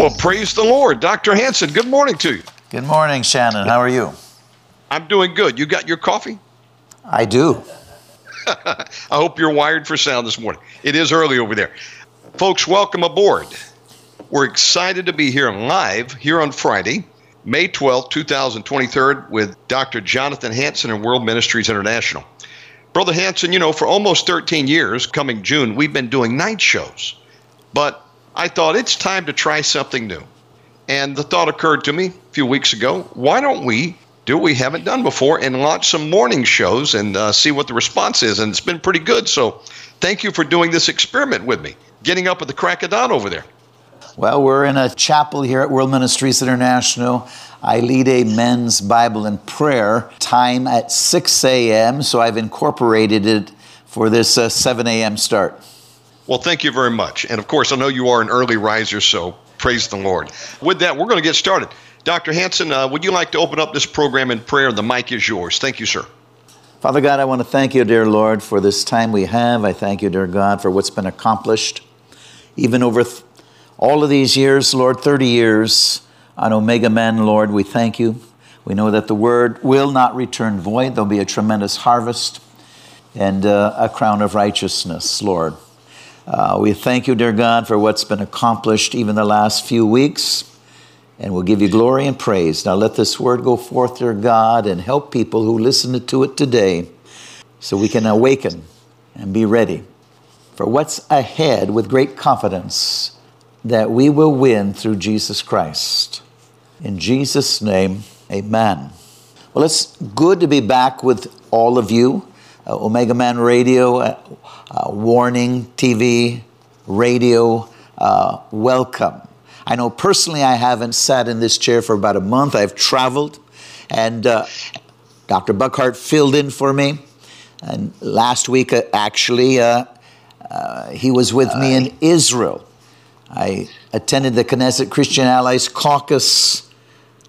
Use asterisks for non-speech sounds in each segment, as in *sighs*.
Well, praise the Lord. Dr. Hansen, good morning to you. Good morning, Shannon. How are you? I'm doing good. You got your coffee? I do. *laughs* I hope you're wired for sound this morning. It is early over there. Folks, welcome aboard. We're excited to be here live here on Friday, May 12th, 2023, with Dr. Jonathan Hansen and World Ministries International. Brother Hansen, you know, for almost 13 years, coming June, we've been doing night shows. But I thought it's time to try something new. And the thought occurred to me a few weeks ago why don't we do what we haven't done before and launch some morning shows and uh, see what the response is? And it's been pretty good. So thank you for doing this experiment with me getting up at the crack of dawn over there? Well, we're in a chapel here at World Ministries International. I lead a men's Bible and prayer time at 6 a.m., so I've incorporated it for this uh, 7 a.m. start. Well, thank you very much. And of course, I know you are an early riser, so praise the Lord. With that, we're going to get started. Dr. Hansen, uh, would you like to open up this program in prayer? The mic is yours. Thank you, sir. Father God, I want to thank you, dear Lord, for this time we have. I thank you, dear God, for what's been accomplished even over th- all of these years, Lord, 30 years on Omega Man, Lord, we thank you. We know that the word will not return void. There'll be a tremendous harvest and uh, a crown of righteousness, Lord. Uh, we thank you, dear God, for what's been accomplished even the last few weeks, and we'll give you glory and praise. Now let this word go forth, dear God, and help people who listen to it today so we can awaken and be ready for what's ahead with great confidence that we will win through Jesus Christ. In Jesus' name, amen. Well, it's good to be back with all of you. Uh, Omega Man Radio, uh, Warning TV, radio, uh, welcome. I know personally I haven't sat in this chair for about a month. I've traveled, and uh, Dr. Buckhart filled in for me. And last week, uh, actually, uh, he was with me in Israel. I attended the Knesset Christian Allies Caucus.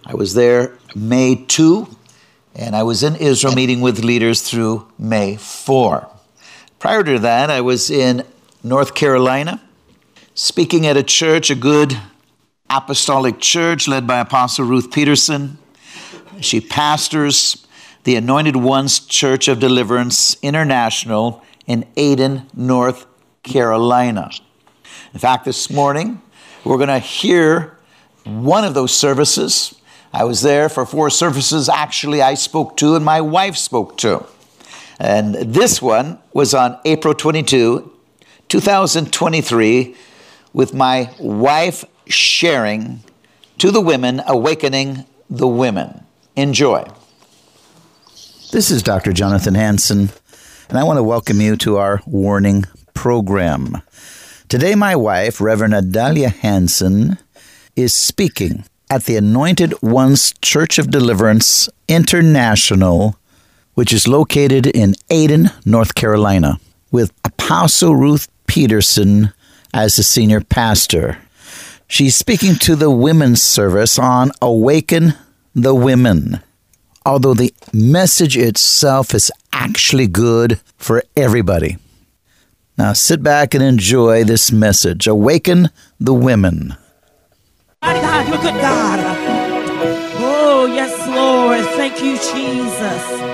I was there May 2, and I was in Israel meeting with leaders through May 4. Prior to that, I was in North Carolina speaking at a church, a good apostolic church led by Apostle Ruth Peterson. She pastors the Anointed Ones Church of Deliverance International in Ayden, North Carolina. In fact, this morning we're going to hear one of those services. I was there for four services. Actually, I spoke to, and my wife spoke to. And this one was on April 22, 2023, with my wife sharing to the women, awakening the women. Enjoy. This is Dr. Jonathan Hansen, and I want to welcome you to our warning program. Today, my wife, Reverend Adalia Hansen, is speaking at the Anointed Ones Church of Deliverance International, which is located in Ayden, North Carolina, with Apostle Ruth Peterson as the senior pastor. She's speaking to the women's service on Awaken the Women. Although the message itself is actually good for everybody. Now sit back and enjoy this message. Awaken the women. Mighty God, you're good God. Oh, yes, Lord. Thank you, Jesus.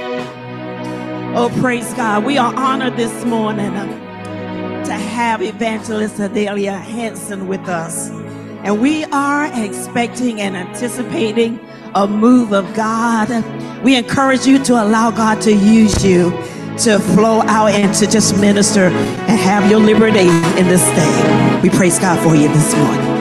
Oh, praise God. We are honored this morning to have Evangelist Adalia Hansen with us. And we are expecting and anticipating a move of God. We encourage you to allow God to use you to flow out and to just minister and have your liberty in this day. We praise God for you this morning.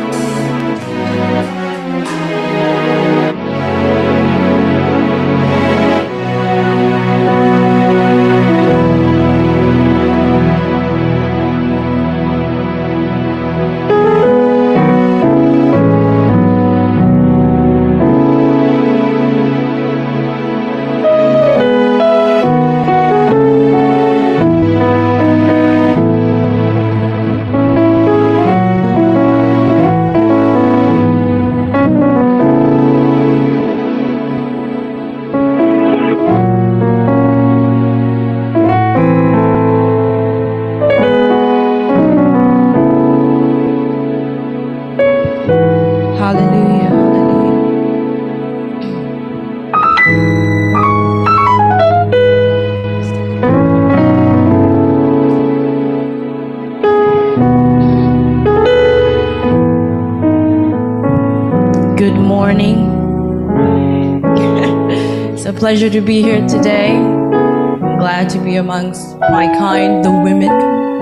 Pleasure to be here today. I'm glad to be amongst my kind, the women.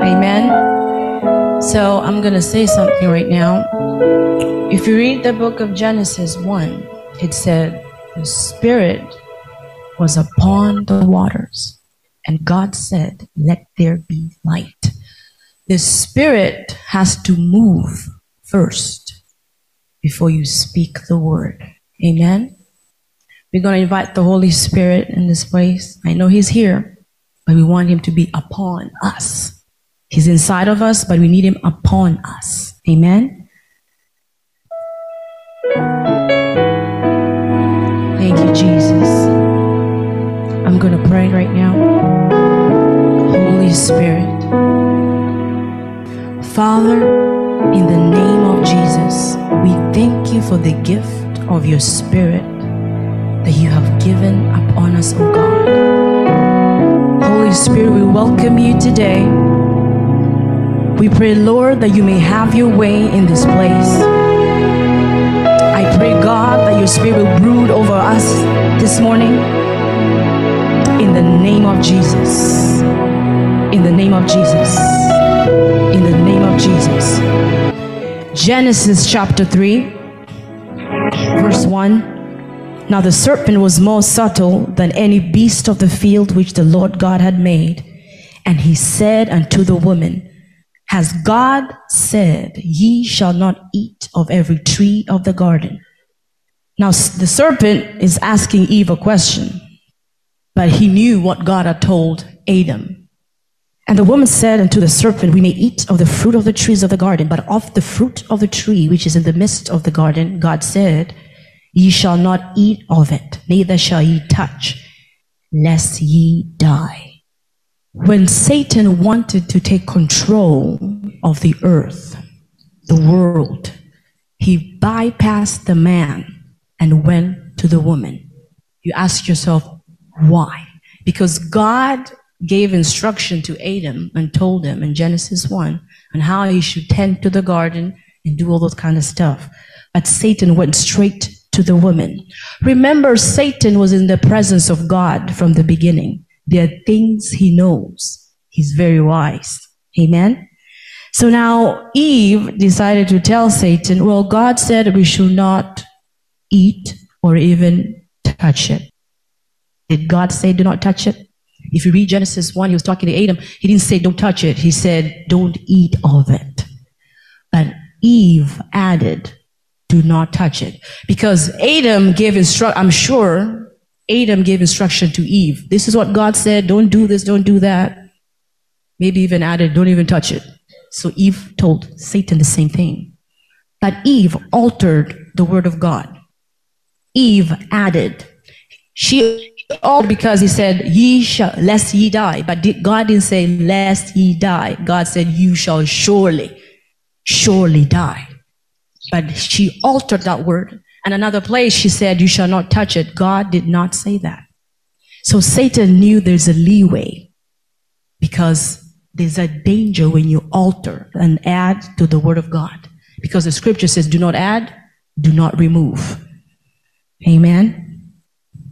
Amen. So I'm going to say something right now. If you read the book of Genesis 1, it said, The Spirit was upon the waters, and God said, Let there be light. The Spirit has to move first before you speak the word. Amen. We're going to invite the Holy Spirit in this place. I know He's here, but we want Him to be upon us. He's inside of us, but we need Him upon us. Amen. Thank you, Jesus. I'm going to pray right now. Holy Spirit. Father, in the name of Jesus, we thank you for the gift of your Spirit that you have given upon us, O God. Holy Spirit, we welcome you today. We pray, Lord, that you may have your way in this place. I pray, God, that your spirit will brood over us this morning. In the name of Jesus. In the name of Jesus. In the name of Jesus. Genesis chapter 3, verse 1. Now the serpent was more subtle than any beast of the field which the Lord God had made. And he said unto the woman, Has God said, Ye shall not eat of every tree of the garden? Now the serpent is asking Eve a question, but he knew what God had told Adam. And the woman said unto the serpent, We may eat of the fruit of the trees of the garden, but of the fruit of the tree which is in the midst of the garden, God said, Ye shall not eat of it, neither shall ye touch, lest ye die. When Satan wanted to take control of the earth, the world, he bypassed the man and went to the woman. You ask yourself, why? Because God gave instruction to Adam and told him in Genesis 1 on how he should tend to the garden and do all those kind of stuff. But Satan went straight to the woman. Remember, Satan was in the presence of God from the beginning. There are things he knows. He's very wise. Amen. So now Eve decided to tell Satan, well, God said we should not eat or even touch it. Did God say do not touch it? If you read Genesis 1, he was talking to Adam. He didn't say don't touch it. He said don't eat of it. But Eve added, do not touch it. Because Adam gave instruction, I'm sure Adam gave instruction to Eve. This is what God said. Don't do this. Don't do that. Maybe even added, don't even touch it. So Eve told Satan the same thing. But Eve altered the word of God. Eve added. She all because he said, ye shall, lest ye die. But God didn't say, lest ye die. God said, you shall surely, surely die. But she altered that word. And another place she said, you shall not touch it. God did not say that. So Satan knew there's a leeway because there's a danger when you alter and add to the word of God. Because the scripture says, do not add, do not remove. Amen.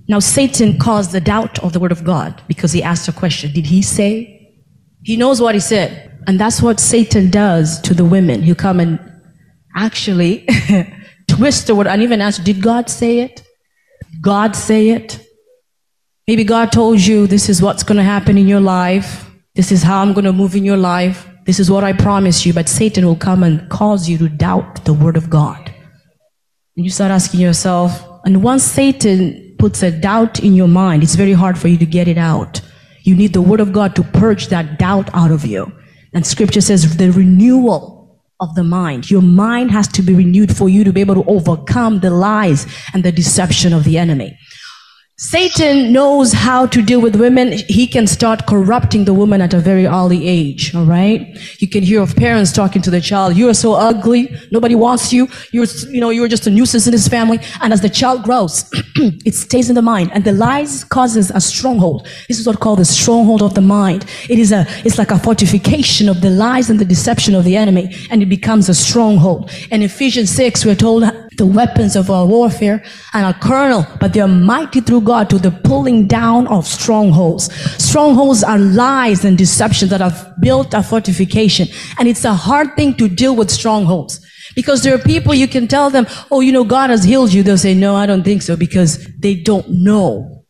Now Satan caused the doubt of the word of God because he asked a question. Did he say? He knows what he said. And that's what Satan does to the women. He'll come and actually *laughs* twist the word and even ask, did God say it? God say it? Maybe God told you this is what's going to happen in your life. This is how I'm going to move in your life. This is what I promise you. But Satan will come and cause you to doubt the word of God. And you start asking yourself, and once Satan puts a doubt in your mind, it's very hard for you to get it out. You need the word of God to purge that doubt out of you. And scripture says the renewal of the mind. Your mind has to be renewed for you to be able to overcome the lies and the deception of the enemy. Satan knows how to deal with women. He can start corrupting the woman at a very early age. All right. You can hear of parents talking to the child. You are so ugly. Nobody wants you. You're, you know, you're just a nuisance in this family. And as the child grows, *clears throat* it stays in the mind and the lies causes a stronghold. This is what called the stronghold of the mind. It is a, it's like a fortification of the lies and the deception of the enemy and it becomes a stronghold. In Ephesians 6, we're told the weapons of our warfare and are carnal, but they are mighty through God to the pulling down of strongholds. Strongholds are lies and deceptions that have built a fortification. And it's a hard thing to deal with strongholds. Because there are people you can tell them, oh, you know, God has healed you. They'll say, no, I don't think so because they don't know.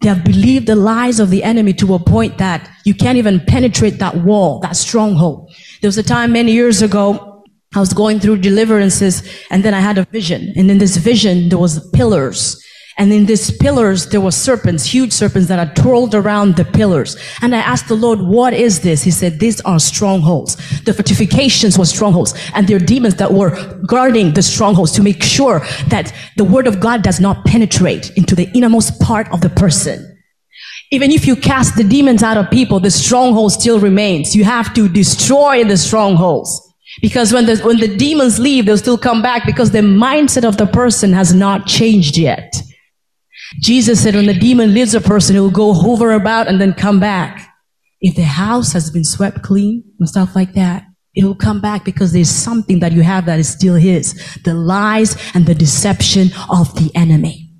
They have believed the lies of the enemy to a point that you can't even penetrate that wall, that stronghold. There was a time many years ago I was going through deliverances and then I had a vision. And in this vision, there was pillars. And in these pillars, there were serpents, huge serpents that had twirled around the pillars. And I asked the Lord, what is this? He said, these are strongholds. The fortifications were strongholds and they're demons that were guarding the strongholds to make sure that the word of God does not penetrate into the innermost part of the person. Even if you cast the demons out of people, the stronghold still remains. You have to destroy the strongholds. Because when the, when the demons leave, they'll still come back because the mindset of the person has not changed yet. Jesus said when the demon leaves a person, it will go hover about and then come back. If the house has been swept clean and stuff like that, it will come back because there's something that you have that is still his. The lies and the deception of the enemy.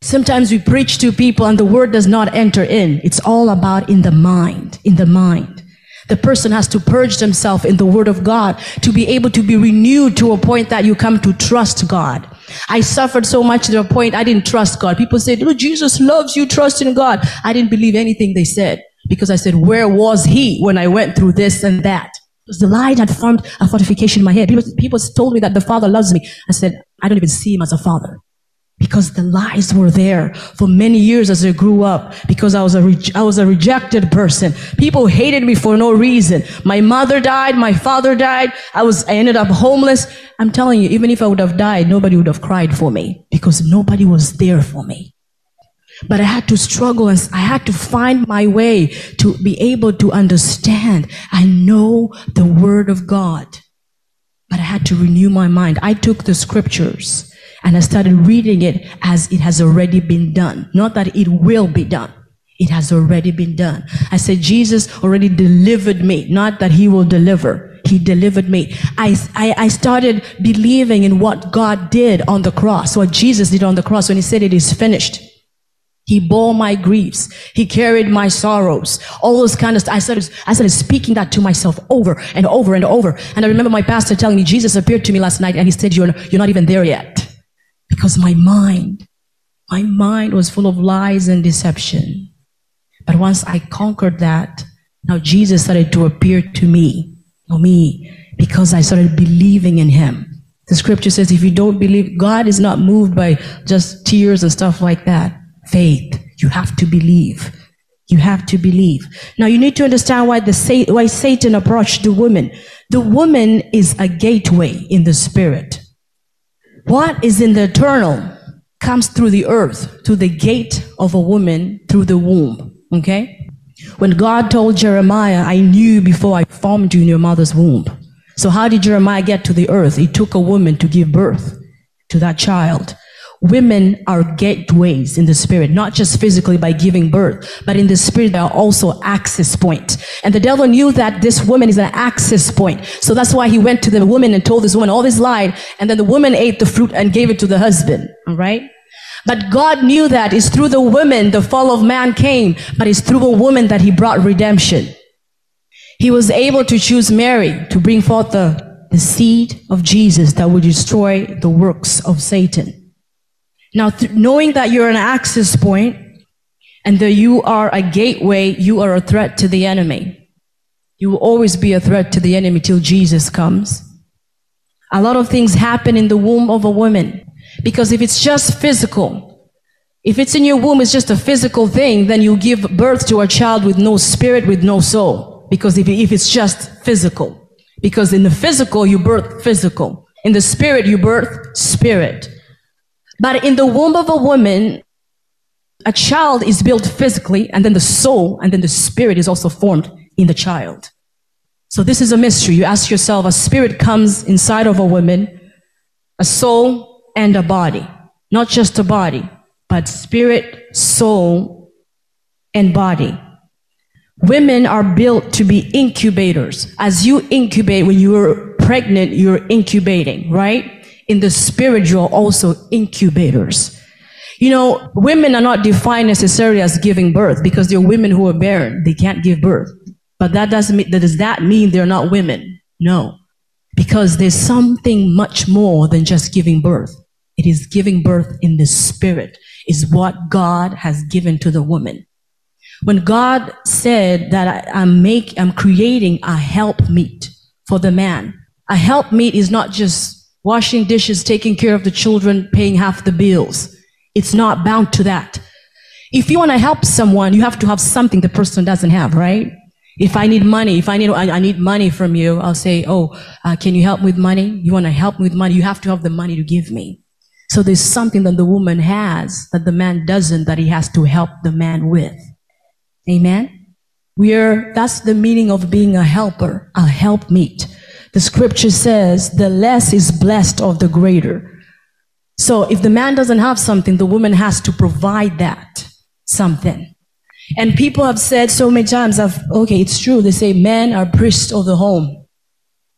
Sometimes we preach to people and the word does not enter in. It's all about in the mind, in the mind. The person has to purge themselves in the Word of God to be able to be renewed to a point that you come to trust God. I suffered so much to a point I didn't trust God. People said, oh, Jesus loves you, trust in God. I didn't believe anything they said because I said, where was he when I went through this and that? Because the lie had formed a fortification in my head. People, people told me that the Father loves me. I said, I don't even see him as a father because the lies were there for many years as I grew up because I was a re- I was a rejected person. People hated me for no reason. My mother died, my father died. I was I ended up homeless. I'm telling you, even if I would have died, nobody would have cried for me because nobody was there for me. But I had to struggle and I had to find my way to be able to understand. I know the word of God, but I had to renew my mind. I took the scriptures and I started reading it as it has already been done. Not that it will be done. It has already been done. I said, Jesus already delivered me, not that he will deliver. He delivered me. I, I, I, started believing in what God did on the cross, what Jesus did on the cross when he said it is finished. He bore my griefs. He carried my sorrows. All those kind of stuff. I started, I started speaking that to myself over and over and over. And I remember my pastor telling me, Jesus appeared to me last night and he said, you're, you're not even there yet because my mind, my mind was full of lies and deception. But once I conquered that, now Jesus started to appear to me, or me, because I started believing in him. The scripture says if you don't believe, God is not moved by just tears and stuff like that. Faith. You have to believe. You have to believe. Now you need to understand why the why Satan approached the woman. The woman is a gateway in the spirit. What is in the eternal comes through the earth, through the gate of a woman, through the womb. Okay? When God told Jeremiah, I knew before I formed you in your mother's womb. So how did Jeremiah get to the earth? It took a woman to give birth to that child. Women are gateways in the spirit, not just physically by giving birth, but in the spirit, they are also access point. And the devil knew that this woman is an access point. So that's why he went to the woman and told this woman all this lie. And then the woman ate the fruit and gave it to the husband. All right. But God knew that it's through the woman the fall of man came, but it's through a woman that he brought redemption. He was able to choose Mary to bring forth the, the seed of Jesus that would destroy the works of Satan. Now, th- knowing that you're an access point and that you are a gateway, you are a threat to the enemy. You will always be a threat to the enemy till Jesus comes. A lot of things happen in the womb of a woman because if it's just physical, if it's in your womb, it's just a physical thing, then you give birth to a child with no spirit, with no soul. Because if, if it's just physical, because in the physical, you birth physical. In the spirit, you birth spirit. But in the womb of a woman, a child is built physically, and then the soul, and then the spirit is also formed in the child. So this is a mystery. You ask yourself, a spirit comes inside of a woman, a soul, and a body. Not just a body, but spirit, soul, and body. Women are built to be incubators. As you incubate, when you're pregnant, you're incubating, right? In the spiritual also incubators. You know, women are not defined necessarily as giving birth because there are women who are barren. They can't give birth. But that doesn't mean, does that mean they're not women? No. Because there's something much more than just giving birth. It is giving birth in the spirit is what God has given to the woman. When God said that I, am make, I'm creating a help meet for the man. A help meet is not just washing dishes, taking care of the children, paying half the bills. It's not bound to that. If you want to help someone, you have to have something the person doesn't have, right? If I need money, if I need, I, need money from you, I'll say, oh, uh, can you help me with money? You want to help me with money? You have to have the money to give me. So there's something that the woman has that the man doesn't that he has to help the man with. Amen? We're, that's the meaning of being a helper, a helpmeet. The scripture says the less is blessed of the greater. So if the man doesn't have something, the woman has to provide that something. And people have said so many times, I've, okay, it's true. They say men are priests of the home.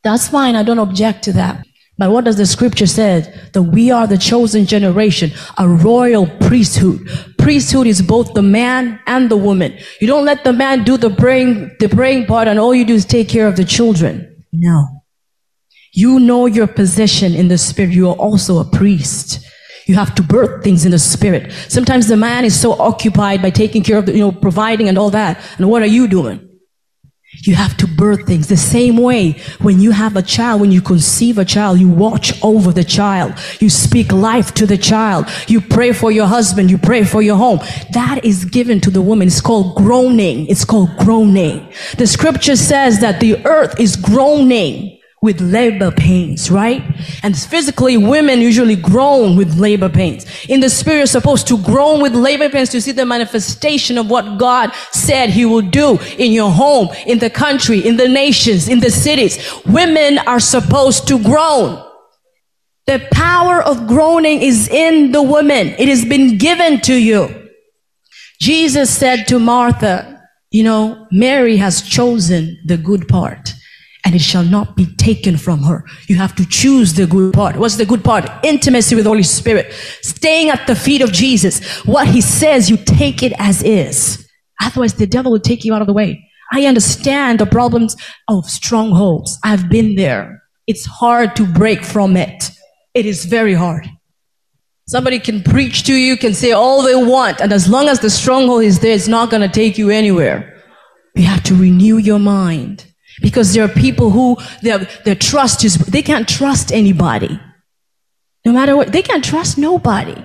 That's fine. I don't object to that. But what does the scripture say? That we are the chosen generation, a royal priesthood. Priesthood is both the man and the woman. You don't let the man do the praying, the praying part and all you do is take care of the children. No. You know your position in the spirit. You are also a priest. You have to birth things in the spirit. Sometimes the man is so occupied by taking care of the, you know, providing and all that. And what are you doing? You have to birth things the same way when you have a child, when you conceive a child, you watch over the child. You speak life to the child. You pray for your husband. You pray for your home. That is given to the woman. It's called groaning. It's called groaning. The scripture says that the earth is groaning with labor pains, right? And physically, women usually groan with labor pains. In the spirit, you're supposed to groan with labor pains to see the manifestation of what God said He will do in your home, in the country, in the nations, in the cities. Women are supposed to groan. The power of groaning is in the woman. It has been given to you. Jesus said to Martha, you know, Mary has chosen the good part and it shall not be taken from her. You have to choose the good part. What's the good part? Intimacy with Holy Spirit. Staying at the feet of Jesus. What he says, you take it as is. Otherwise, the devil will take you out of the way. I understand the problems of strongholds. I've been there. It's hard to break from it. It is very hard. Somebody can preach to you, can say all they want, and as long as the stronghold is there, it's not going to take you anywhere. You have to renew your mind. Because there are people who their, their trust is, they can't trust anybody. No matter what, they can't trust nobody.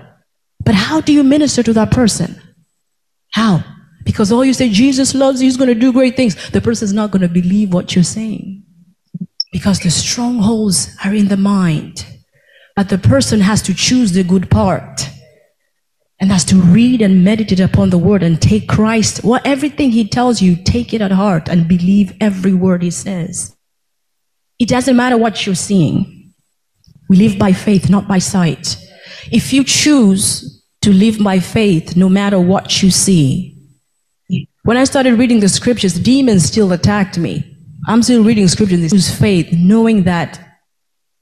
But how do you minister to that person? How? Because all you say, Jesus loves you, he's going to do great things. The person's not going to believe what you're saying. Because the strongholds are in the mind. But the person has to choose the good part and that's to read and meditate upon the word and take Christ. What everything he tells you, take it at heart and believe every word he says. It doesn't matter what you're seeing. We live by faith, not by sight. if you choose to live by faith no matter what you see, when I started reading the scriptures, demons still attacked me. I'm still reading scriptures, use faith, knowing that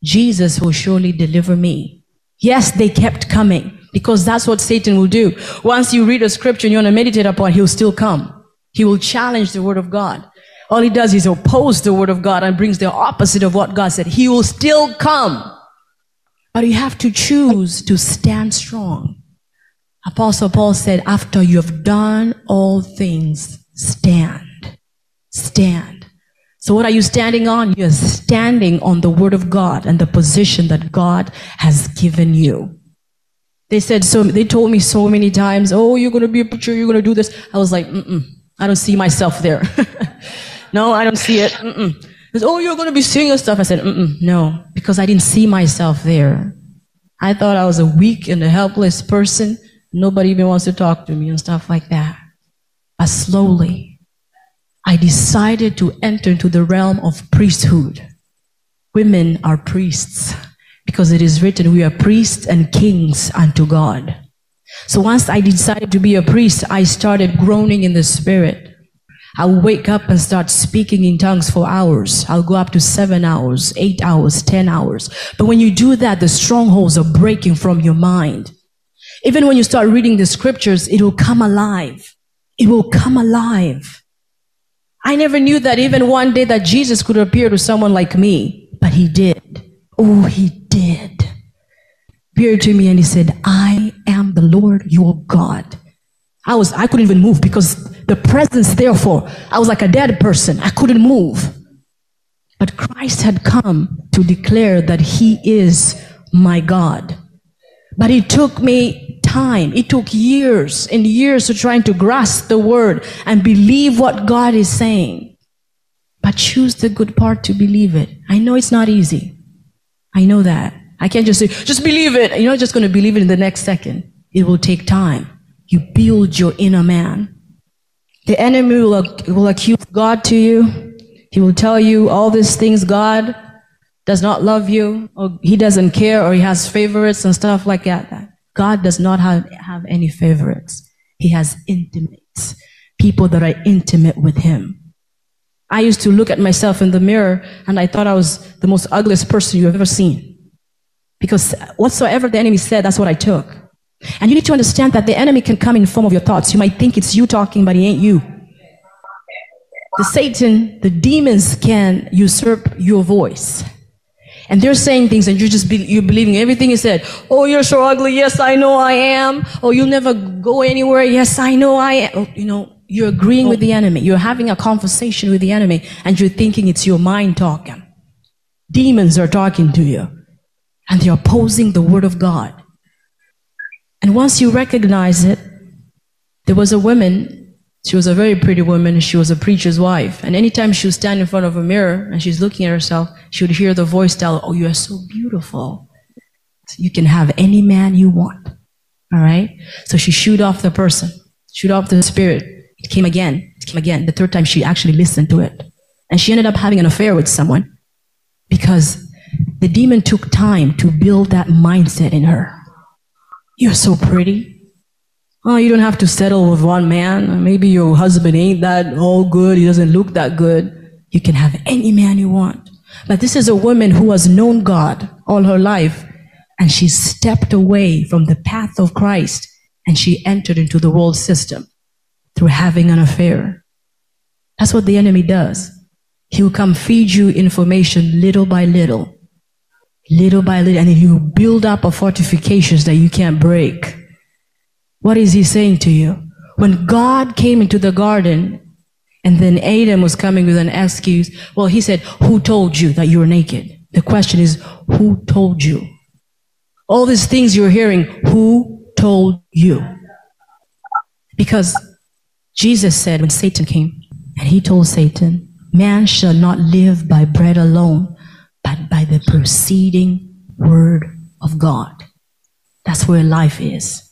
Jesus will surely deliver me. Yes, they kept coming because that's what Satan will do. Once you read a scripture and you want to meditate upon, he'll still come. He will challenge the word of God. All he does is oppose the word of God and brings the opposite of what God said. He will still come. But you have to choose to stand strong. Apostle Paul said, after you have done all things, stand. Stand. So what are you standing on? You're standing on the word of God and the position that God has given you. They said so, they told me so many times, oh, you're going to be a preacher, you're going to do this. I was like, mm-mm, I don't see myself there. *laughs* no, I don't see it. Mm-mm. Said, oh, you're going to be singing stuff. I said, Mm-mm, no, because I didn't see myself there. I thought I was a weak and a helpless person. Nobody even wants to talk to me and stuff like that. But slowly, I decided to enter into the realm of priesthood. Women are priests because it is written, we are priests and kings unto God. So once I decided to be a priest, I started groaning in the spirit. I'll wake up and start speaking in tongues for hours. I'll go up to seven hours, eight hours, ten hours. But when you do that, the strongholds are breaking from your mind. Even when you start reading the scriptures, it will come alive. It will come alive. I never knew that even one day that Jesus could appear to someone like me, but he did. Oh, he did. Appeared to me and he said, I am the Lord your God. I was, I couldn't even move because the presence, therefore, I was like a dead person. I couldn't move. But Christ had come to declare that he is my God. But it took me time. It took years and years to trying to grasp the word and believe what God is saying. But choose the good part to believe it. I know it's not easy. I know that. I can't just say, just believe it. You're not just going to believe it in the next second. It will take time. You build your inner man. The enemy will, will accuse God to you. He will tell you all these things. God does not love you, or he doesn't care, or he has favorites and stuff like that. God does not have, have any favorites. He has intimates, people that are intimate with him. I used to look at myself in the mirror and I thought I was the most ugliest person you've ever seen. Because whatsoever the enemy said, that's what I took. And you need to understand that the enemy can come in form of your thoughts. You might think it's you talking, but he ain't you. The Satan, the demons can usurp your voice. And they're saying things and you're just be, you're believing everything he said. Oh, you're so ugly. Yes, I know I am. Oh, you'll never go anywhere. Yes, I know I am. Oh, you know, you're agreeing with the enemy. You're having a conversation with the enemy and you're thinking it's your mind talking. Demons are talking to you and they're opposing the word of God. And once you recognize it, there was a woman, she was a very pretty woman, she was a preacher's wife. And anytime she would stand in front of a mirror and she's looking at herself, she would hear the voice tell, Oh, you are so beautiful. You can have any man you want. All right? So she shoot off the person, shoot off the spirit. It came again. It came again. The third time she actually listened to it. And she ended up having an affair with someone because the demon took time to build that mindset in her. You're so pretty. Oh, you don't have to settle with one man. Maybe your husband ain't that all good. He doesn't look that good. You can have any man you want. But this is a woman who has known God all her life and she stepped away from the path of Christ and she entered into the world system through having an affair. That's what the enemy does. He will come feed you information little by little, little by little, and he will build up a fortifications that you can't break. What is he saying to you? When God came into the garden, and then Adam was coming with an excuse, well, he said, Who told you that you were naked? The question is, Who told you? All these things you're hearing, who told you? Because Jesus said when Satan came, and he told Satan, Man shall not live by bread alone, but by the proceeding word of God. That's where life is.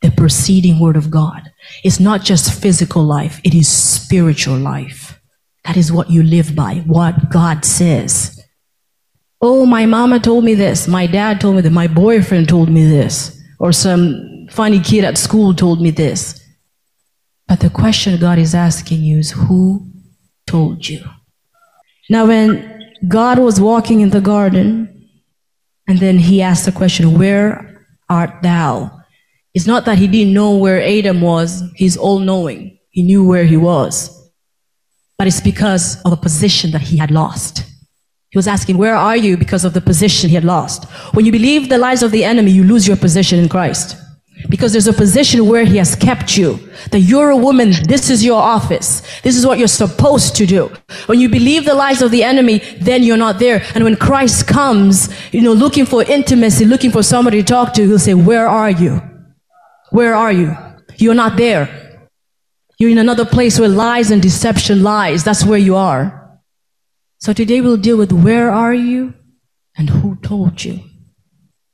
The proceeding word of God. It's not just physical life, it is spiritual life. That is what you live by, what God says. Oh, my mama told me this. My dad told me that. My boyfriend told me this. Or some funny kid at school told me this. But the question God is asking you is who told you? Now, when God was walking in the garden, and then he asked the question, Where art thou? It's not that he didn't know where Adam was, he's all knowing. He knew where he was. But it's because of a position that he had lost. He was asking, Where are you? because of the position he had lost. When you believe the lies of the enemy, you lose your position in Christ. Because there's a position where he has kept you. That you're a woman, this is your office. This is what you're supposed to do. When you believe the lies of the enemy, then you're not there. And when Christ comes, you know, looking for intimacy, looking for somebody to talk to, he'll say, Where are you? Where are you? You're not there. You're in another place where lies and deception lies. That's where you are. So today we'll deal with where are you and who told you.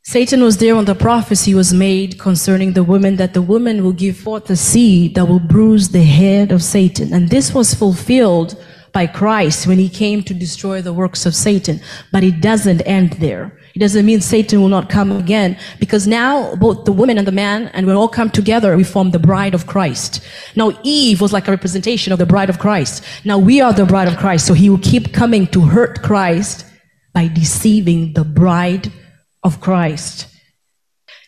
Satan was there when the prophecy was made concerning the woman that the woman will give forth a seed that will bruise the head of Satan. And this was fulfilled by Christ when he came to destroy the works of Satan. But it doesn't end there. It doesn't mean Satan will not come again because now both the woman and the man and we all come together. We form the bride of Christ. Now Eve was like a representation of the bride of Christ. Now we are the bride of Christ. So he will keep coming to hurt Christ by deceiving the bride of Christ.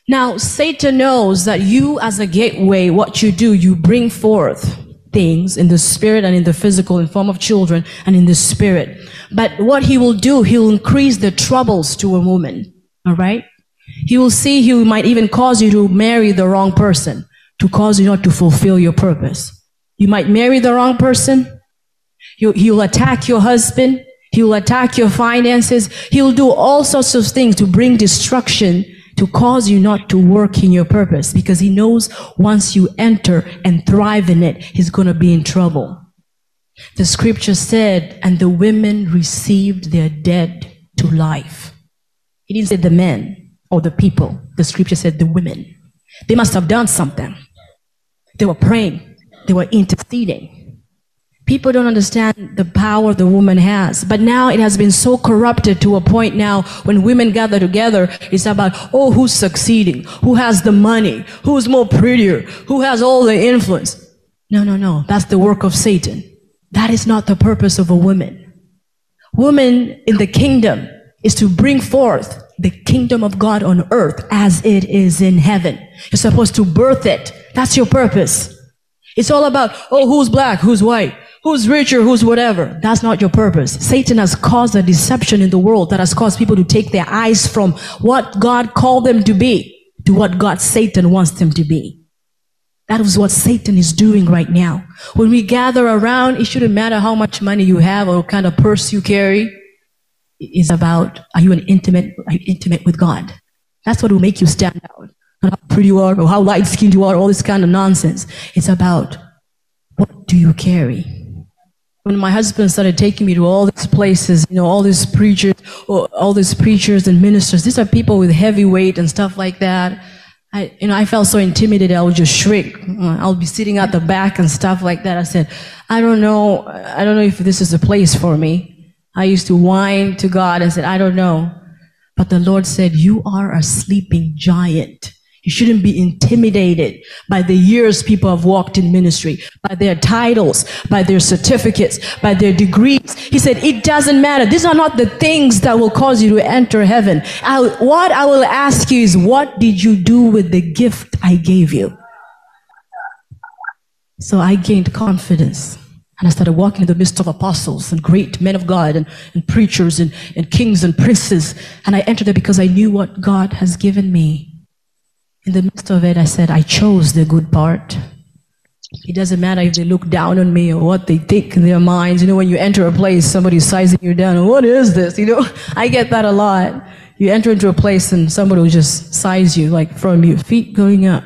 Now Satan knows that you as a gateway, what you do, you bring forth things in the spirit and in the physical in form of children and in the spirit. But what he will do, he will increase the troubles to a woman. All right. He will see he might even cause you to marry the wrong person to cause you not to fulfill your purpose. You might marry the wrong person. He'll, he'll attack your husband. He'll attack your finances. He'll do all sorts of things to bring destruction to cause you not to work in your purpose because he knows once you enter and thrive in it, he's going to be in trouble. The scripture said, and the women received their dead to life. He didn't say the men or the people. The scripture said the women. They must have done something. They were praying. They were interceding. People don't understand the power the woman has. But now it has been so corrupted to a point now when women gather together, it's about, oh, who's succeeding? Who has the money? Who's more prettier? Who has all the influence? No, no, no. That's the work of Satan. That is not the purpose of a woman. Woman in the kingdom is to bring forth the kingdom of God on earth as it is in heaven. You're supposed to birth it. That's your purpose. It's all about, oh, who's black? Who's white? Who's richer, who's whatever. That's not your purpose. Satan has caused a deception in the world that has caused people to take their eyes from what God called them to be to what God, Satan wants them to be. That is what Satan is doing right now. When we gather around, it shouldn't matter how much money you have or what kind of purse you carry. It's about, are you an intimate, are you intimate with God? That's what will make you stand out. Not how pretty you are or how light skinned you are, all this kind of nonsense. It's about, what do you carry? When my husband started taking me to all these places, you know, all these preachers, oh, all these preachers and ministers, these are people with heavy weight and stuff like that. I, you know, I felt so intimidated. I would just shrink. I'll be sitting at the back and stuff like that. I said, I don't know. I don't know if this is a place for me. I used to whine to God and said, I don't know. But the Lord said, you are a sleeping giant. You shouldn't be intimidated by the years people have walked in ministry, by their titles, by their certificates, by their degrees. He said, it doesn't matter. These are not the things that will cause you to enter heaven. I, what I will ask you is, what did you do with the gift I gave you? So I gained confidence. And I started walking in the midst of apostles and great men of God and, and preachers and, and kings and princes. And I entered there because I knew what God has given me. In the midst of it, I said, I chose the good part. It doesn't matter if they look down on me or what they think in their minds. You know, when you enter a place, somebody's sizing you down. What is this? You know, *laughs* I get that a lot. You enter into a place and somebody will just size you, like from your feet going up.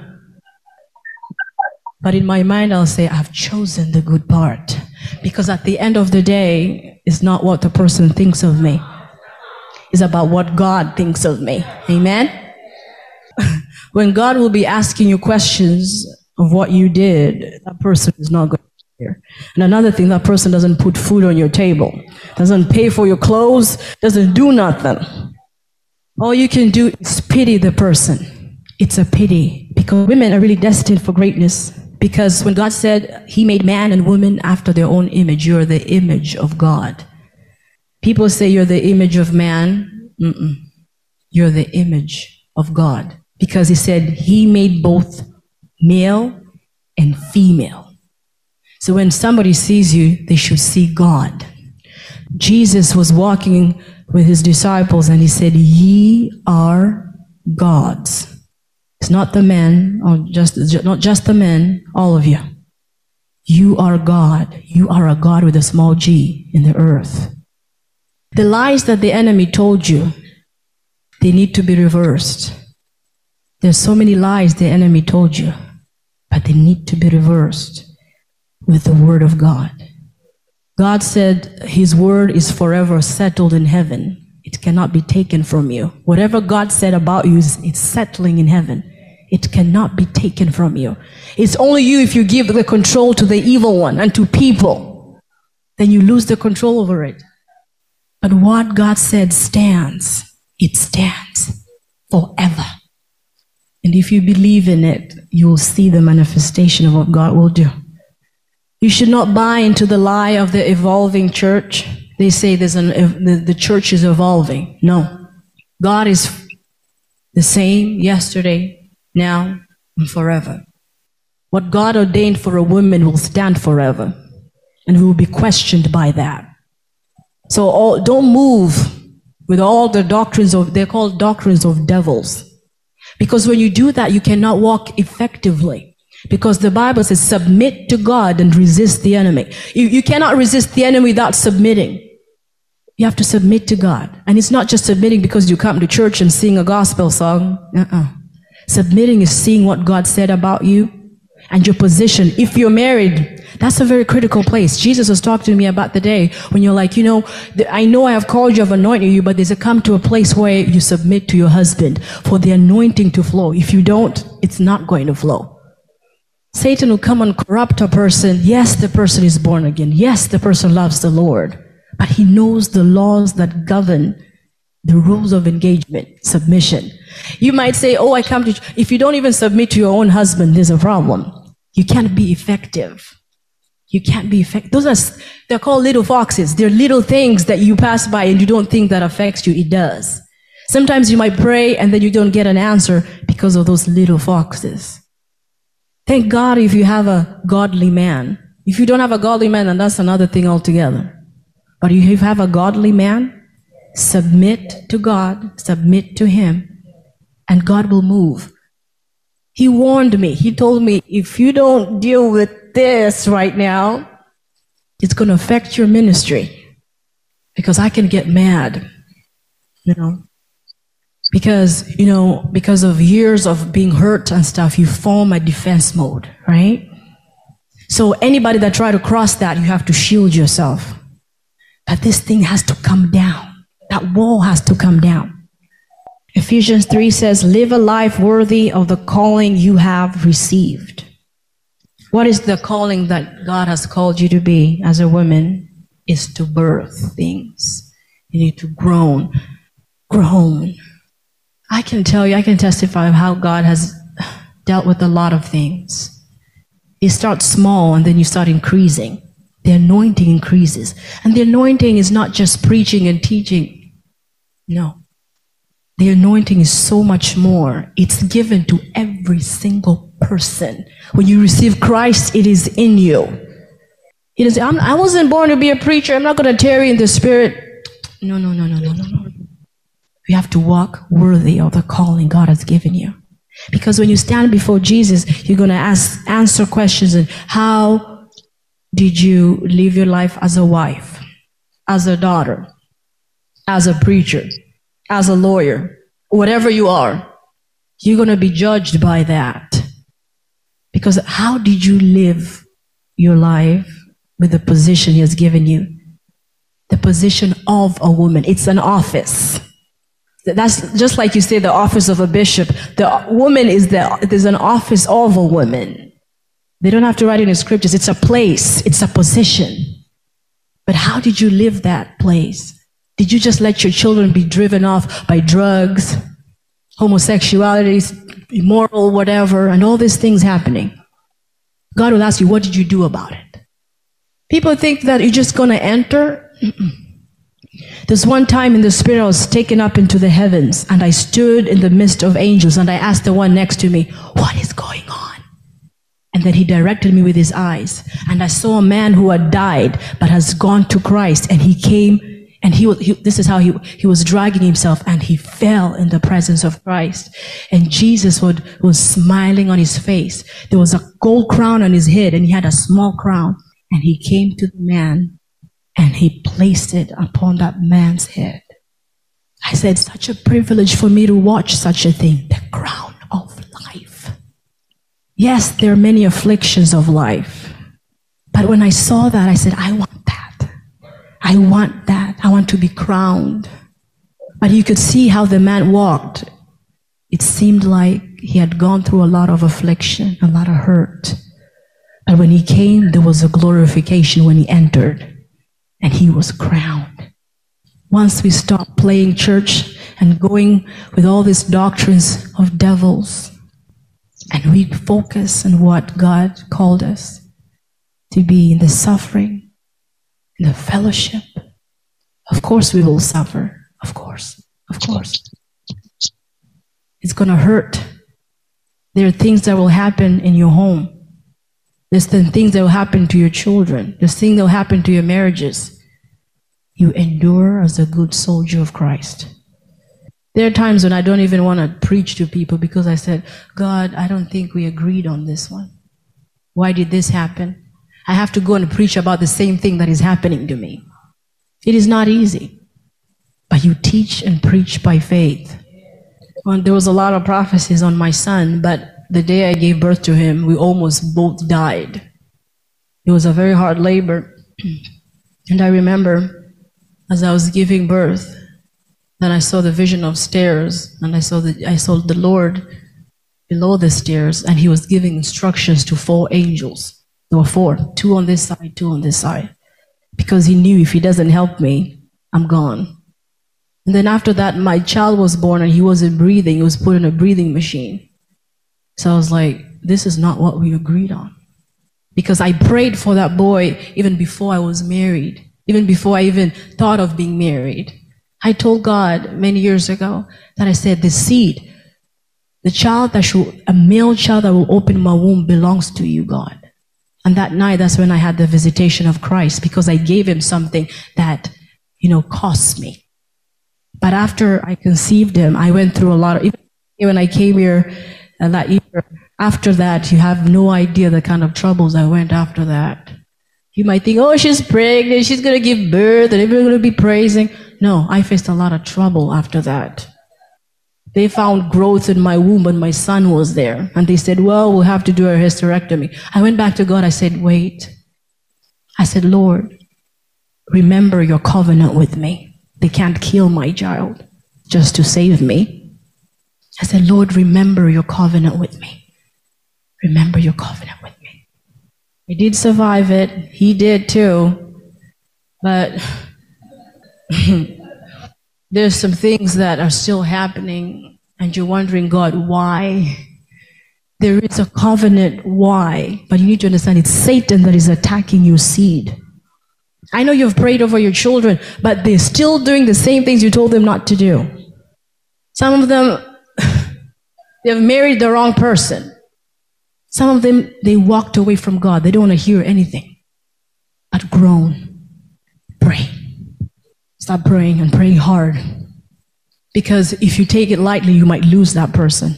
But in my mind, I'll say, I've chosen the good part. Because at the end of the day, it's not what the person thinks of me. It's about what God thinks of me. Amen? *laughs* when God will be asking you questions of what you did, that person is not going to hear. And another thing, that person doesn't put food on your table, doesn't pay for your clothes, doesn't do nothing. All you can do is pity the person. It's a pity because women are really destined for greatness. Because when God said He made man and woman after their own image, you're the image of God. People say you're the image of man. Mm-mm. You're the image of God. Because He said He made both male and female. So when somebody sees you, they should see God. Jesus was walking with his disciples and he said, Ye are gods. It's not the men, or just, not just the men, all of you. You are God. You are a God with a small g in the earth. The lies that the enemy told you, they need to be reversed. There's so many lies the enemy told you but they need to be reversed with the Word of God. God said His Word is forever settled in heaven. It cannot be taken from you. Whatever God said about you is it's settling in heaven. It cannot be taken from you. It's only you if you give the control to the evil one and to people. Then you lose the control over it. But what God said stands. It stands forever. And if you believe in it, you will see the manifestation of what God will do. You should not buy into the lie of the evolving church. They say there's an, the, the church is evolving. No. God is the same yesterday, now, and forever. What God ordained for a woman will stand forever, and we will be questioned by that. So all, don't move with all the doctrines of, they're called doctrines of devils. Because when you do that, you cannot walk effectively. Because the Bible says, submit to God and resist the enemy. You, you cannot resist the enemy without submitting. You have to submit to God. And it's not just submitting because you come to church and sing a gospel song. Uh-uh. Submitting is seeing what God said about you and your position. If you're married, that's a very critical place. Jesus was talking to me about the day when you're like, you know, I know I have called you, I've anointed you, but there's a come to a place where you submit to your husband for the anointing to flow. If you don't, it's not going to flow. Satan will come and corrupt a person. Yes, the person is born again. Yes, the person loves the Lord, but he knows the laws that govern the rules of engagement, submission. You might say, Oh, I come to, if you don't even submit to your own husband, there's a problem. You can't be effective. You can't be effective. Those are, they're called little foxes. They're little things that you pass by and you don't think that affects you. It does. Sometimes you might pray and then you don't get an answer because of those little foxes. Thank God if you have a godly man. If you don't have a godly man, then that's another thing altogether. But if you have a godly man, submit to God, submit to Him, and God will move. He warned me. He told me, if you don't deal with this right now, it's going to affect your ministry because I can get mad, you know. Because, you know, because of years of being hurt and stuff, you form a defense mode, right? So anybody that try to cross that, you have to shield yourself. But this thing has to come down. That wall has to come down. Ephesians 3 says, Live a life worthy of the calling you have received. What is the calling that God has called you to be as a woman? Is to birth things. You need to groan, groan. I can tell you, I can testify of how God has dealt with a lot of things. You start small and then you start increasing. The anointing increases. And the anointing is not just preaching and teaching. No. The anointing is so much more. It's given to every single person. When you receive Christ, it is in you. It is, I'm, I wasn't born to be a preacher. I'm not going to tarry in the spirit. No, no, no, no, no, no, no. You have to walk worthy of the calling God has given you. Because when you stand before Jesus, you're going to ask, answer questions and how did you live your life as a wife, as a daughter, as a preacher? as a lawyer, whatever you are, you're going to be judged by that. Because how did you live your life with the position He has given you? The position of a woman. It's an office. That's just like you say the office of a bishop. The woman is the, there's an office of a woman. They don't have to write it in scriptures. It's a place, it's a position. But how did you live that place? Did you just let your children be driven off by drugs, homosexuality, immoral, whatever, and all these things happening? God will ask you, what did you do about it? People think that you're just going to enter. There's one time in the spirit I was taken up into the heavens and I stood in the midst of angels and I asked the one next to me, What is going on? And then he directed me with his eyes. And I saw a man who had died but has gone to Christ. And he came and he, he, this is how he, he was dragging himself and he fell in the presence of Christ. And Jesus would, was smiling on his face. There was a gold crown on his head and he had a small crown. And he came to the man and he placed it upon that man's head. I said, such a privilege for me to watch such a thing. The crown of life. Yes, there are many afflictions of life. But when I saw that, I said, I want that. I want that. I want to be crowned. But you could see how the man walked. It seemed like he had gone through a lot of affliction, a lot of hurt. But when he came, there was a glorification when he entered, and he was crowned. Once we stop playing church and going with all these doctrines of devils, and we focus on what God called us to be in the suffering, in the fellowship. Of course, we will suffer. Of course. Of course. It's going to hurt. There are things that will happen in your home. There's the things that will happen to your children. There's things that will happen to your marriages. You endure as a good soldier of Christ. There are times when I don't even want to preach to people because I said, God, I don't think we agreed on this one. Why did this happen? I have to go and preach about the same thing that is happening to me. It is not easy. But you teach and preach by faith. Well, there was a lot of prophecies on my son, but the day I gave birth to him, we almost both died. It was a very hard labor. *clears throat* and I remember as I was giving birth, then I saw the vision of stairs, and I saw the I saw the Lord below the stairs, and He was giving instructions to four angels. There were four, two on this side, two on this side, because He knew if He doesn't help me, I'm gone. And then after that, my child was born, and he wasn't breathing. He was put in a breathing machine. So I was like, this is not what we agreed on. Because I prayed for that boy even before I was married, even before I even thought of being married. I told God many years ago that I said, the seed, the child that should, a male child that will open my womb belongs to you, God. And that night, that's when I had the visitation of Christ because I gave him something that, you know, cost me. But after I conceived him, I went through a lot of, even when I came here uh, that year, after that, you have no idea the kind of troubles I went after that. You might think, oh, she's pregnant, she's going to give birth, and everyone's going to be praising. No, I faced a lot of trouble after that. They found growth in my womb and my son was there. And they said, well, we'll have to do a hysterectomy. I went back to God. I said, wait. I said, Lord, remember your covenant with me. They can't kill my child just to save me. I said, Lord, remember your covenant with me. Remember your covenant with me. I did survive it. He did too. But *laughs* there's some things that are still happening, and you're wondering, God, why? There is a covenant, why? But you need to understand it's Satan that is attacking your seed. I know you've prayed over your children, but they're still doing the same things you told them not to do. Some of them, *sighs* they've married the wrong person. Some of them, they walked away from God. They don't want to hear anything. But pray. Stop praying and praying hard. Because if you take it lightly, you might lose that person.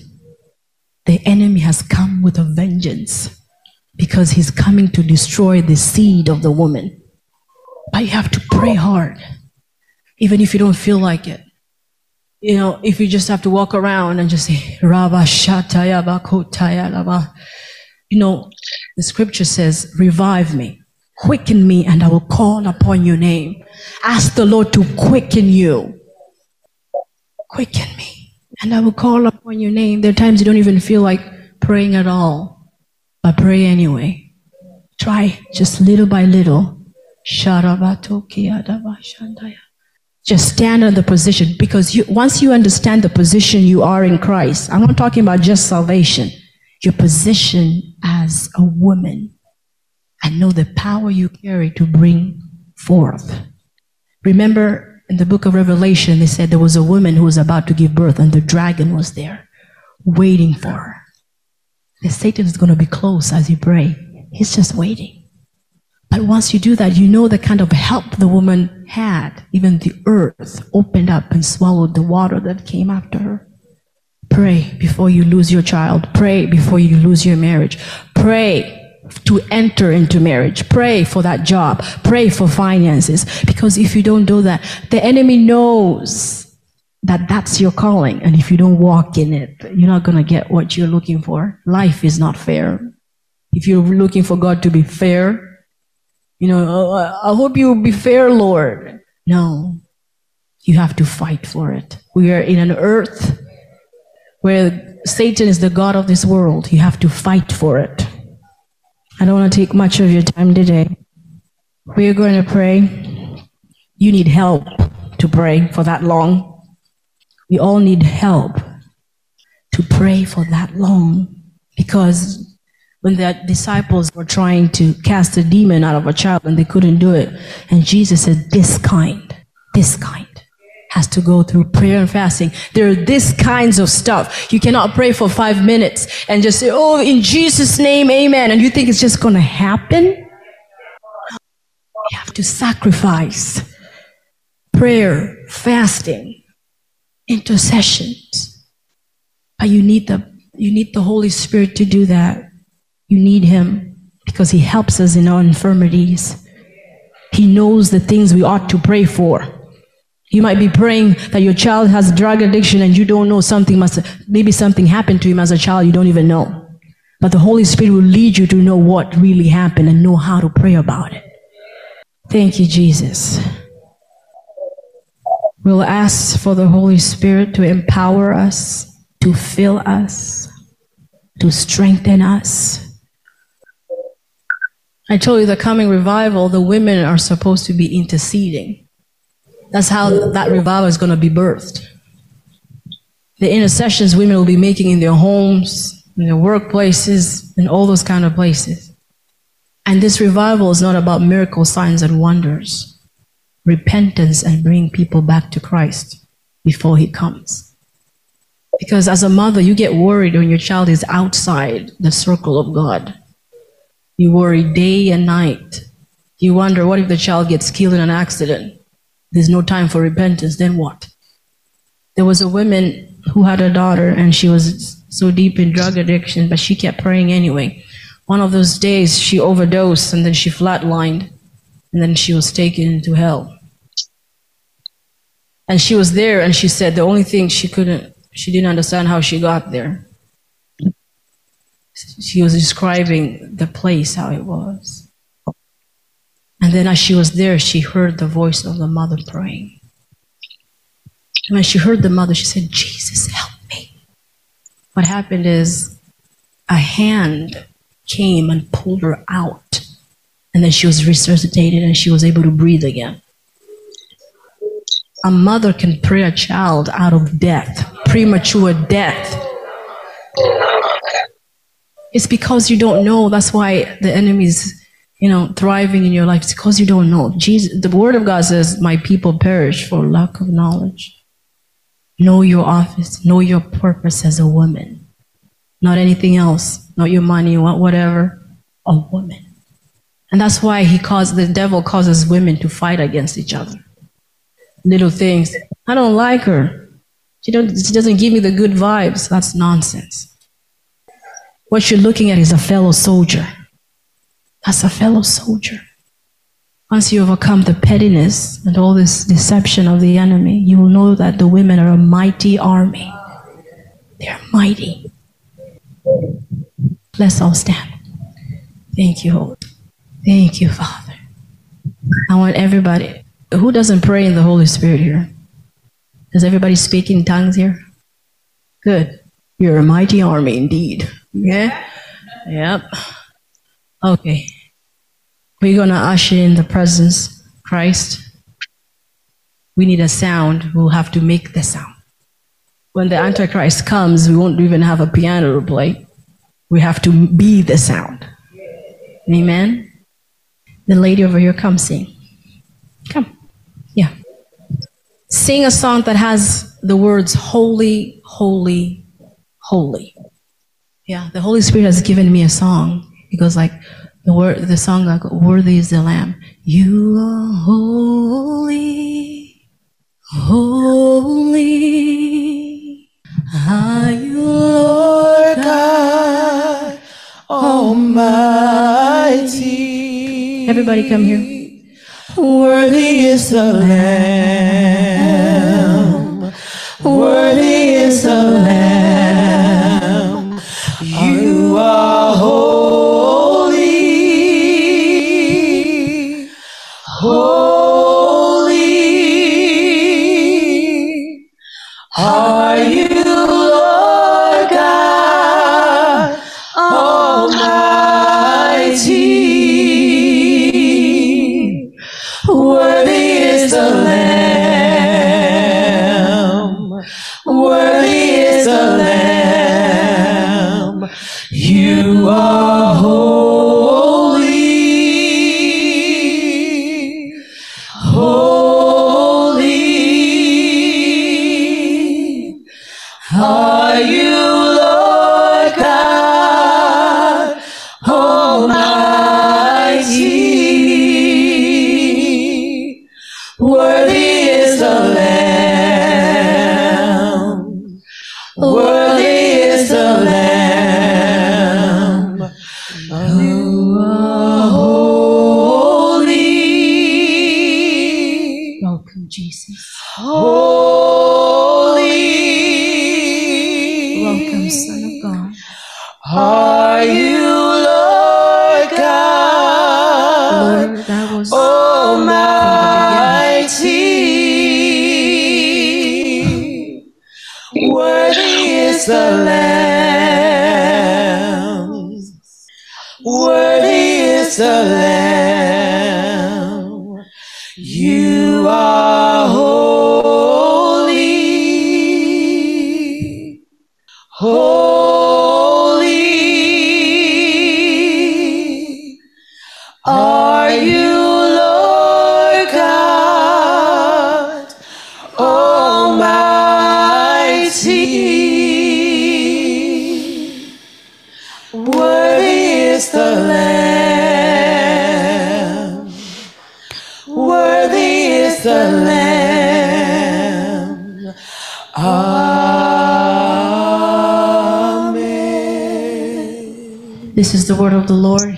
The enemy has come with a vengeance because he's coming to destroy the seed of the woman. But you have to pray hard, even if you don't feel like it. You know, if you just have to walk around and just say, Rabba Shataya Bakotaya You know, the scripture says, revive me. Quicken me and I will call upon your name. Ask the Lord to quicken you. Quicken me and I will call upon your name. There are times you don't even feel like praying at all. but pray anyway. Try just little by little. Just stand in the position because you, once you understand the position you are in Christ, I'm not talking about just salvation, your position as a woman, and know the power you carry to bring forth. Remember in the book of Revelation, they said there was a woman who was about to give birth, and the dragon was there waiting for her. The Satan is going to be close as you pray. He's just waiting. But once you do that, you know the kind of help the woman had. Even the earth opened up and swallowed the water that came after her. Pray before you lose your child. Pray before you lose your marriage. Pray to enter into marriage. Pray for that job. Pray for finances. Because if you don't do that, the enemy knows that that's your calling. And if you don't walk in it, you're not going to get what you're looking for. Life is not fair. If you're looking for God to be fair, you know, oh, I hope you will be fair, Lord. No, you have to fight for it. We are in an earth where Satan is the God of this world. You have to fight for it. I don't want to take much of your time today. We are going to pray. You need help to pray for that long. We all need help to pray for that long because when the disciples were trying to cast a demon out of a child and they couldn't do it. And Jesus said, This kind, this kind has to go through prayer and fasting. There are this kinds of stuff. You cannot pray for five minutes and just say, Oh, in Jesus' name, amen. And you think it's just going to happen? You have to sacrifice prayer, fasting, intercessions. But you need the you need the Holy Spirit to do that. You need Him because He helps us in our infirmities. He knows the things we ought to pray for. You might be praying that your child has drug addiction and you don't know something must, maybe something happened to him as a child you don't even know. But the Holy Spirit will lead you to know what really happened and know how to pray about it. Thank you, Jesus. We'll ask for the Holy Spirit to empower us, to fill us, to strengthen us, I told you the coming revival, the women are supposed to be interceding. That's how that revival is going to be birthed. The intercessions women will be making in their homes, in their workplaces, in all those kind of places. And this revival is not about miracle signs and wonders, repentance and bringing people back to Christ before he comes. Because as a mother, you get worried when your child is outside the circle of God. You worry day and night. You wonder what if the child gets killed in an accident? There's no time for repentance. Then what? There was a woman who had a daughter and she was so deep in drug addiction, but she kept praying anyway. One of those days she overdosed and then she flatlined and then she was taken to hell. And she was there and she said the only thing she couldn't, she didn't understand how she got there she was describing the place, how it was. And then as she was there, she heard the voice of the mother praying. And when she heard the mother, she said, Jesus, help me. What happened is a hand came and pulled her out. And then she was resuscitated and she was able to breathe again. A mother can pray a child out of death, premature death. It's because you don't know. That's why the enemy is, you know, thriving in your life. It's because you don't know. Jesus, the word of God says, My people perish for lack of knowledge. Know your office, know your purpose as a woman. Not anything else, not your money, whatever. A woman. And that's why he caused the devil causes women to fight against each other. Little things. I don't like her. She, don't, she doesn't give me the good vibes. That's nonsense. What you're looking at is a fellow soldier. That's a fellow soldier. Once you overcome the pettiness and all this deception of the enemy, you will know that the women are a mighty army. They're mighty. Let's all stand. Thank you, Lord. Thank you, Father. I want everybody. Who doesn't pray in the Holy Spirit here? Does everybody speak in tongues here? Good. You're a mighty army indeed. Yeah? Yep. Okay. We're going to usher in the presence, Christ. We need a sound. We'll have to make the sound. When the Antichrist comes, we won't even have a piano to play. We have to be the sound. Amen. The lady over here, come sing. Come. Yeah. Sing a song that has the words holy, holy, holy. Yeah, the Holy Spirit has given me a song. It goes like the word, the song like "Worthy is the Lamb." You are holy, holy. Are you Lord God Almighty? Everybody, come here. Worthy is the Lamb. Worthy is the Lamb.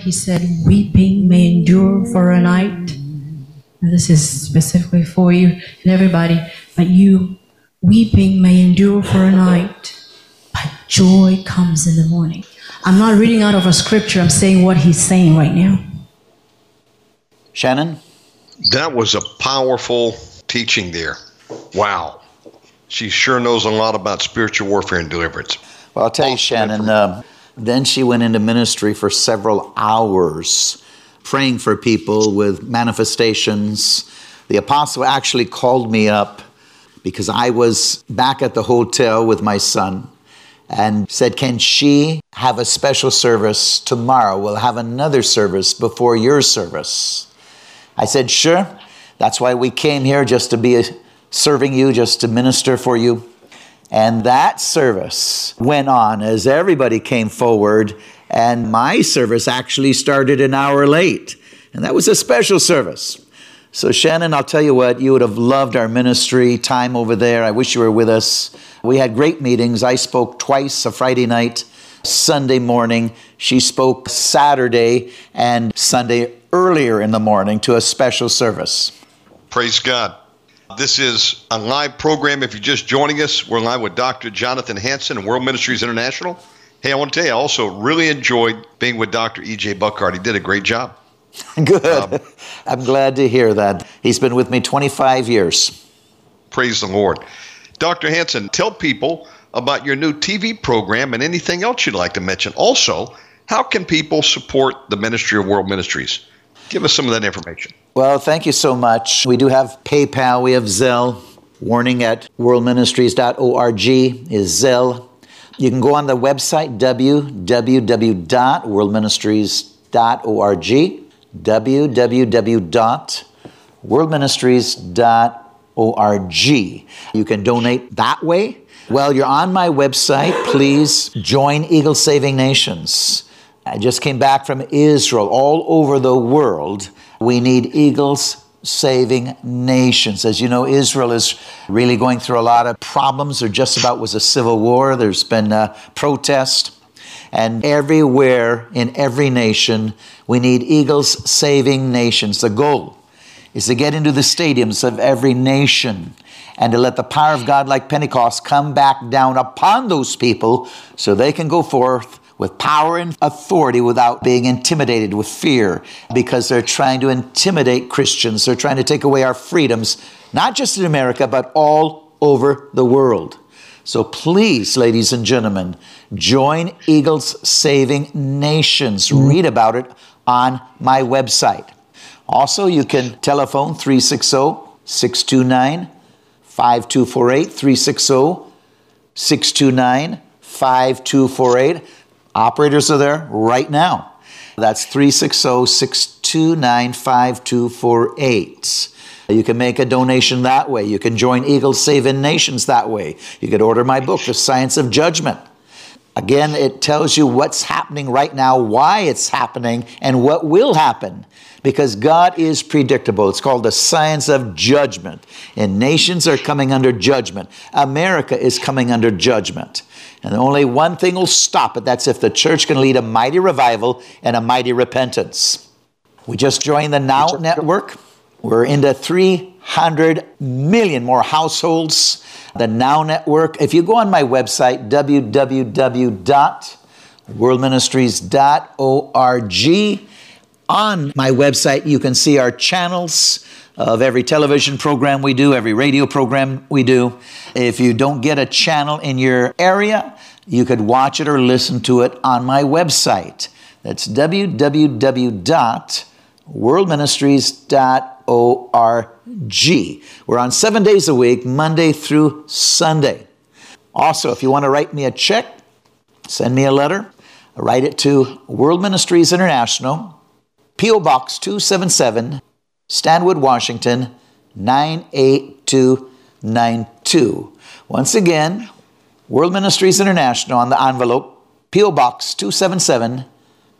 He said, Weeping may endure for a night. And this is specifically for you and everybody. But you, weeping may endure for a night, but joy comes in the morning. I'm not reading out of a scripture, I'm saying what he's saying right now. Shannon? That was a powerful teaching there. Wow. She sure knows a lot about spiritual warfare and deliverance. Well, I'll tell you, Shannon, uh, then she went into ministry for several hours, praying for people with manifestations. The apostle actually called me up because I was back at the hotel with my son and said, Can she have a special service tomorrow? We'll have another service before your service. I said, Sure. That's why we came here just to be serving you, just to minister for you. And that service went on as everybody came forward, and my service actually started an hour late. And that was a special service. So, Shannon, I'll tell you what, you would have loved our ministry time over there. I wish you were with us. We had great meetings. I spoke twice a Friday night, Sunday morning. She spoke Saturday and Sunday earlier in the morning to a special service. Praise God. This is a live program. If you're just joining us, we're live with Dr. Jonathan Hansen and World Ministries International. Hey, I want to tell you, I also really enjoyed being with Dr. E.J. Buckhart. He did a great job. *laughs* Good. Um, *laughs* I'm glad to hear that. He's been with me 25 years. Praise the Lord. Dr. Hansen, tell people about your new TV program and anything else you'd like to mention. Also, How can people support the ministry of World Ministries? Give us some of that information. Well, thank you so much. We do have PayPal, we have Zelle. Warning at worldministries.org is Zelle. You can go on the website www.worldministries.org, www.worldministries.org. You can donate that way. Well, you're on my website. Please join Eagle Saving Nations. I just came back from Israel, all over the world. We need Eagles saving nations. As you know, Israel is really going through a lot of problems. There just about was a civil war. There's been a protest. And everywhere in every nation, we need Eagles saving nations. The goal is to get into the stadiums of every nation and to let the power of God, like Pentecost, come back down upon those people so they can go forth with power and authority without being intimidated with fear because they're trying to intimidate Christians. They're trying to take away our freedoms, not just in America, but all over the world. So please, ladies and gentlemen, join Eagles Saving Nations. Read about it on my website. Also, you can telephone 360 629 5248. 360 629 5248. Operators are there right now. That's 360 629 5248. You can make a donation that way. You can join Eagles Saving Nations that way. You could order my book, The Science of Judgment. Again, it tells you what's happening right now, why it's happening, and what will happen. Because God is predictable. It's called the science of judgment. And nations are coming under judgment. America is coming under judgment. And only one thing will stop it that's if the church can lead a mighty revival and a mighty repentance. We just joined the Now Network. We're into 300 million more households. The Now Network. If you go on my website, www.worldministries.org, on my website, you can see our channels of every television program we do, every radio program we do. If you don't get a channel in your area, you could watch it or listen to it on my website. That's www.worldministries.org. We're on seven days a week, Monday through Sunday. Also, if you want to write me a check, send me a letter. Write it to World Ministries International, P.O. Box 277, Stanwood, Washington 98292. Once again, World Ministries International on the envelope, P.O. Box 277,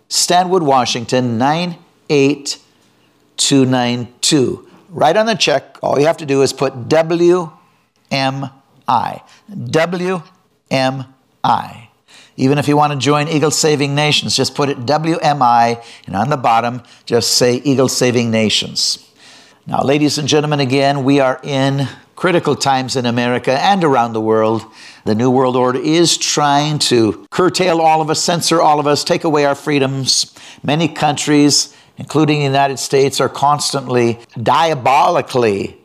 Stanwood, Washington 98292. Right on the check, all you have to do is put WMI. WMI. Even if you want to join Eagle Saving Nations, just put it WMI, and on the bottom, just say Eagle Saving Nations. Now, ladies and gentlemen, again, we are in critical times in America and around the world. The New World Order is trying to curtail all of us, censor all of us, take away our freedoms. Many countries, including the United States, are constantly diabolically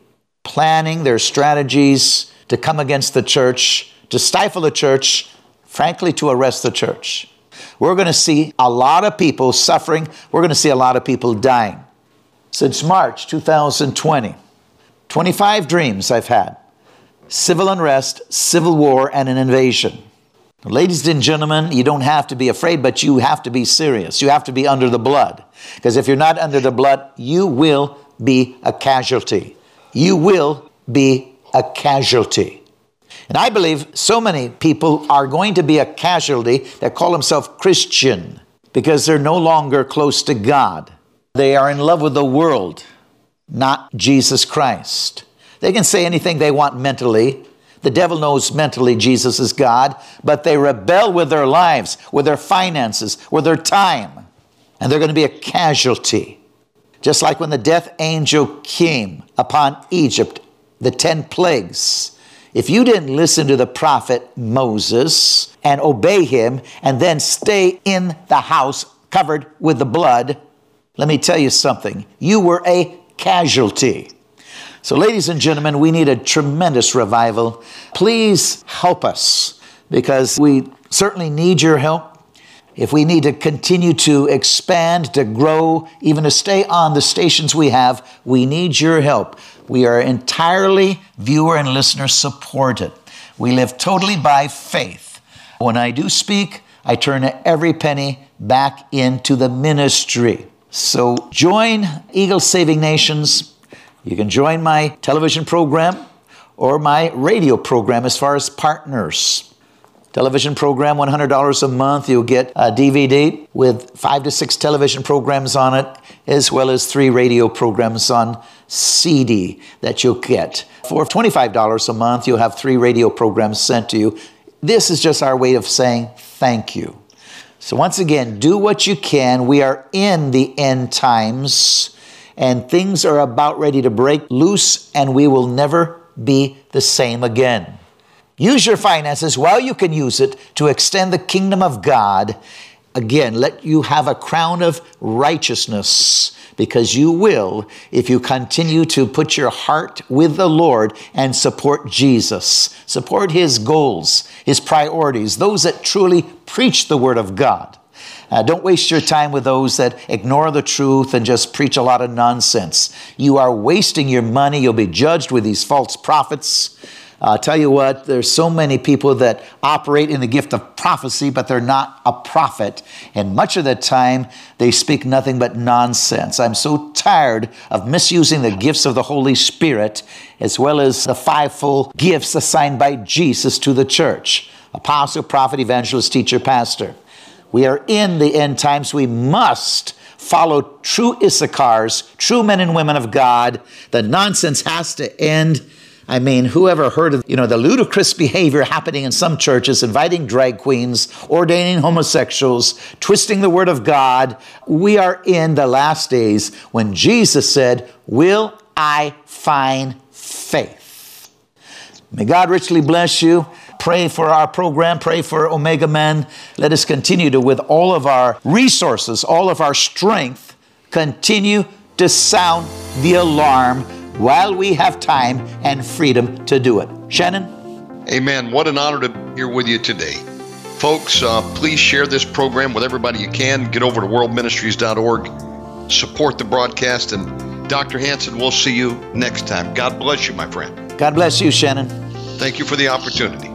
planning their strategies to come against the church, to stifle the church, frankly, to arrest the church. We're going to see a lot of people suffering. We're going to see a lot of people dying. Since March 2020, 25 dreams I've had civil unrest, civil war, and an invasion. Ladies and gentlemen, you don't have to be afraid, but you have to be serious. You have to be under the blood. Because if you're not under the blood, you will be a casualty. You will be a casualty. And I believe so many people are going to be a casualty that call themselves Christian because they're no longer close to God. They are in love with the world, not Jesus Christ. They can say anything they want mentally. The devil knows mentally Jesus is God, but they rebel with their lives, with their finances, with their time. And they're going to be a casualty. Just like when the death angel came upon Egypt, the 10 plagues if you didn't listen to the prophet Moses and obey him and then stay in the house covered with the blood, let me tell you something. You were a casualty. So, ladies and gentlemen, we need a tremendous revival. Please help us because we certainly need your help. if we need to continue to expand, to grow, even to stay on the stations we have, we need your help. We are entirely viewer and listener supported. We live totally by faith. When I do speak, I turn every penny back into the ministry. So join Eagle Saving Nations. You can join my television program or my radio program as far as partners. Television program, $100 a month. You'll get a DVD with five to six television programs on it, as well as three radio programs on CD that you'll get. For $25 a month, you'll have three radio programs sent to you. This is just our way of saying thank you. So, once again, do what you can. We are in the end times, and things are about ready to break loose, and we will never be the same again. Use your finances while you can use it to extend the kingdom of God. Again, let you have a crown of righteousness because you will if you continue to put your heart with the Lord and support Jesus. Support his goals, his priorities, those that truly preach the word of God. Uh, don't waste your time with those that ignore the truth and just preach a lot of nonsense. You are wasting your money. You'll be judged with these false prophets. I'll tell you what, there's so many people that operate in the gift of prophecy, but they're not a prophet. And much of the time, they speak nothing but nonsense. I'm so tired of misusing the gifts of the Holy Spirit, as well as the fivefold gifts assigned by Jesus to the church apostle, prophet, evangelist, teacher, pastor. We are in the end times. We must follow true Issachars, true men and women of God. The nonsense has to end. I mean, whoever heard of, you know, the ludicrous behavior happening in some churches, inviting drag queens, ordaining homosexuals, twisting the word of God. We are in the last days when Jesus said, Will I find faith? May God richly bless you. Pray for our program. Pray for Omega Man. Let us continue to, with all of our resources, all of our strength, continue to sound the alarm while we have time and freedom to do it. Shannon? Amen. What an honor to be here with you today. Folks, uh, please share this program with everybody you can. Get over to worldministries.org, support the broadcast, and Dr. Hansen, we'll see you next time. God bless you, my friend. God bless you, Shannon. Thank you for the opportunity.